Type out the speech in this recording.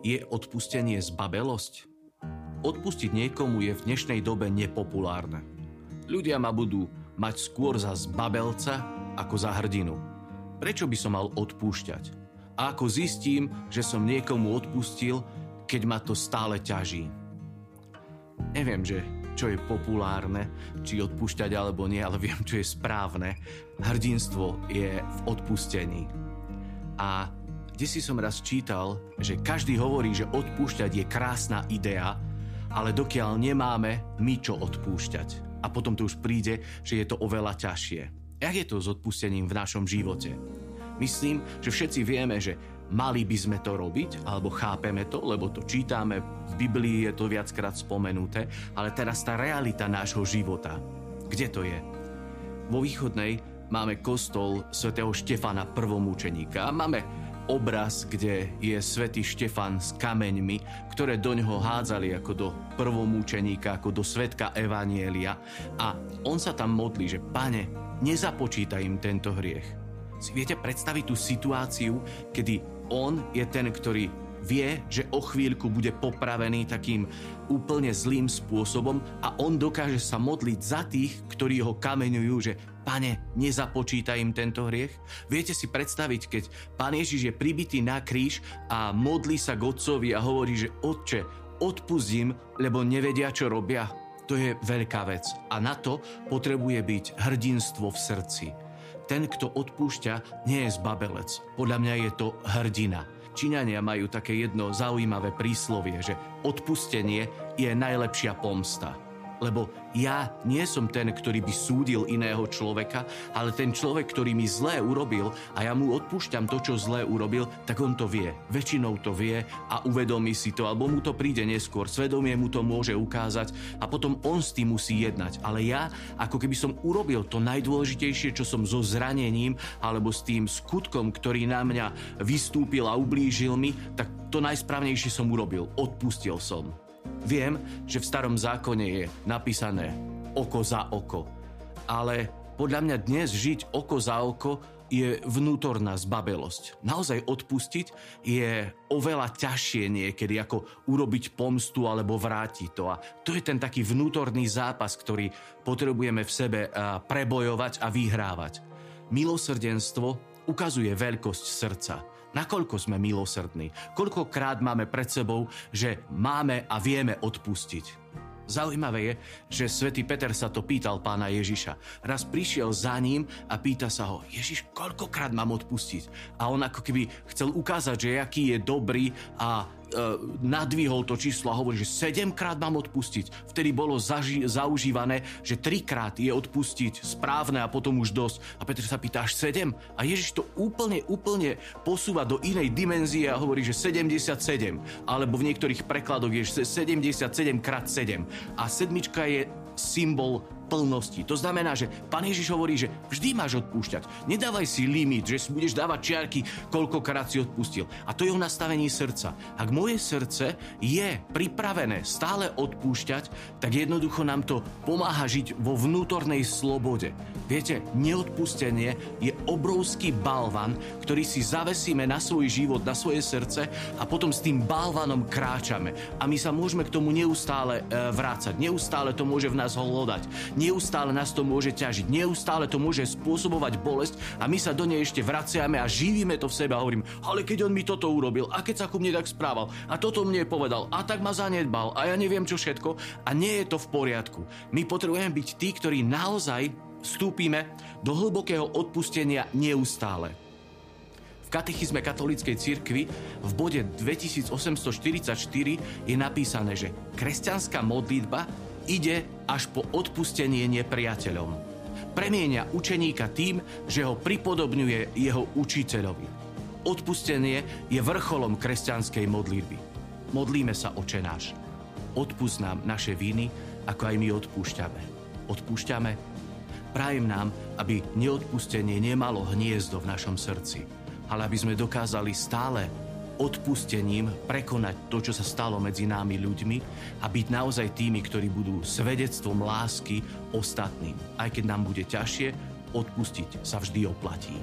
Je odpustenie zbabelosť? Odpustiť niekomu je v dnešnej dobe nepopulárne. Ľudia ma budú mať skôr za zbabelca ako za hrdinu. Prečo by som mal odpúšťať? A ako zistím, že som niekomu odpustil, keď ma to stále ťaží? Neviem, že čo je populárne, či odpúšťať alebo nie, ale viem, čo je správne. Hrdinstvo je v odpustení. A kde si som raz čítal, že každý hovorí, že odpúšťať je krásna idea, ale dokiaľ nemáme my čo odpúšťať. A potom to už príde, že je to oveľa ťažšie. Jak je to s odpustením v našom živote? Myslím, že všetci vieme, že mali by sme to robiť, alebo chápeme to, lebo to čítame, v Biblii je to viackrát spomenuté, ale teraz tá realita nášho života, kde to je? Vo východnej máme kostol svätého Štefana prvomúčeníka a máme obraz, kde je svätý Štefan s kameňmi, ktoré do ňoho hádzali ako do prvomúčeníka, ako do svetka Evanielia. A on sa tam modlí, že pane, nezapočítaj im tento hriech. Si viete predstaviť tú situáciu, kedy on je ten, ktorý vie, že o chvíľku bude popravený takým úplne zlým spôsobom a on dokáže sa modliť za tých, ktorí ho kameňujú, že Pane, nezapočítaj im tento hriech? Viete si predstaviť, keď Pán Ježiš je pribitý na kríž a modlí sa k Otcovi a hovorí, že Otče, odpustím, lebo nevedia, čo robia? To je veľká vec. A na to potrebuje byť hrdinstvo v srdci. Ten, kto odpúšťa, nie je zbabelec. Podľa mňa je to hrdina. Číňania majú také jedno zaujímavé príslovie, že odpustenie je najlepšia pomsta lebo ja nie som ten, ktorý by súdil iného človeka, ale ten človek, ktorý mi zlé urobil a ja mu odpúšťam to, čo zlé urobil, tak on to vie. Väčšinou to vie a uvedomí si to, alebo mu to príde neskôr. Svedomie mu to môže ukázať a potom on s tým musí jednať. Ale ja, ako keby som urobil to najdôležitejšie, čo som so zranením alebo s tým skutkom, ktorý na mňa vystúpil a ublížil mi, tak to najsprávnejšie som urobil. Odpustil som. Viem, že v starom zákone je napísané oko za oko, ale podľa mňa dnes žiť oko za oko je vnútorná zbabelosť. Naozaj odpustiť je oveľa ťažšie niekedy, ako urobiť pomstu alebo vrátiť to. A to je ten taký vnútorný zápas, ktorý potrebujeme v sebe prebojovať a vyhrávať. Milosrdenstvo ukazuje veľkosť srdca nakoľko sme milosrdní, koľkokrát máme pred sebou, že máme a vieme odpustiť. Zaujímavé je, že svätý Peter sa to pýtal pána Ježiša. Raz prišiel za ním a pýta sa ho, Ježiš, koľkokrát mám odpustiť? A on ako keby chcel ukázať, že aký je dobrý a nadvihol to číslo a hovorí, že 7 krát mám odpustiť. Vtedy bolo zaži- zaužívané, že 3 krát je odpustiť správne a potom už dosť. A Petr sa pýta až 7. A Ježiš to úplne, úplne posúva do inej dimenzie a hovorí, že 77. Alebo v niektorých prekladoch je 77 krát 7. A sedmička je symbol plnosti. To znamená, že pán Ježiš hovorí, že vždy máš odpúšťať. Nedávaj si limit, že si budeš dávať čiarky, koľkokrát si odpustil. A to je o nastavení srdca. Ak moje srdce je pripravené stále odpúšťať, tak jednoducho nám to pomáha žiť vo vnútornej slobode. Viete, neodpustenie je obrovský balvan, ktorý si zavesíme na svoj život, na svoje srdce a potom s tým balvanom kráčame. A my sa môžeme k tomu neustále e, vrácať. Neustále to môže v nás holodať Neustále nás to môže ťažiť, neustále to môže spôsobovať bolesť a my sa do nej ešte vraciame a živíme to v sebe a hovorím, ale keď on mi toto urobil a keď sa ku mne tak správal a toto mne povedal a tak ma zanedbal a ja neviem čo všetko a nie je to v poriadku. My potrebujeme byť tí, ktorí naozaj vstúpime do hlbokého odpustenia neustále. V katechizme katolíckej cirkvi v bode 2844 je napísané, že kresťanská modlitba ide až po odpustenie nepriateľom. Premieňa učeníka tým, že ho pripodobňuje jeho učiteľovi. Odpustenie je vrcholom kresťanskej modlitby. Modlíme sa, oče náš. Odpust nám naše viny, ako aj my odpúšťame. Odpúšťame? Prajem nám, aby neodpustenie nemalo hniezdo v našom srdci, ale aby sme dokázali stále odpustením prekonať to, čo sa stalo medzi námi ľuďmi a byť naozaj tými, ktorí budú svedectvom lásky ostatným. Aj keď nám bude ťažšie, odpustiť sa vždy oplatí.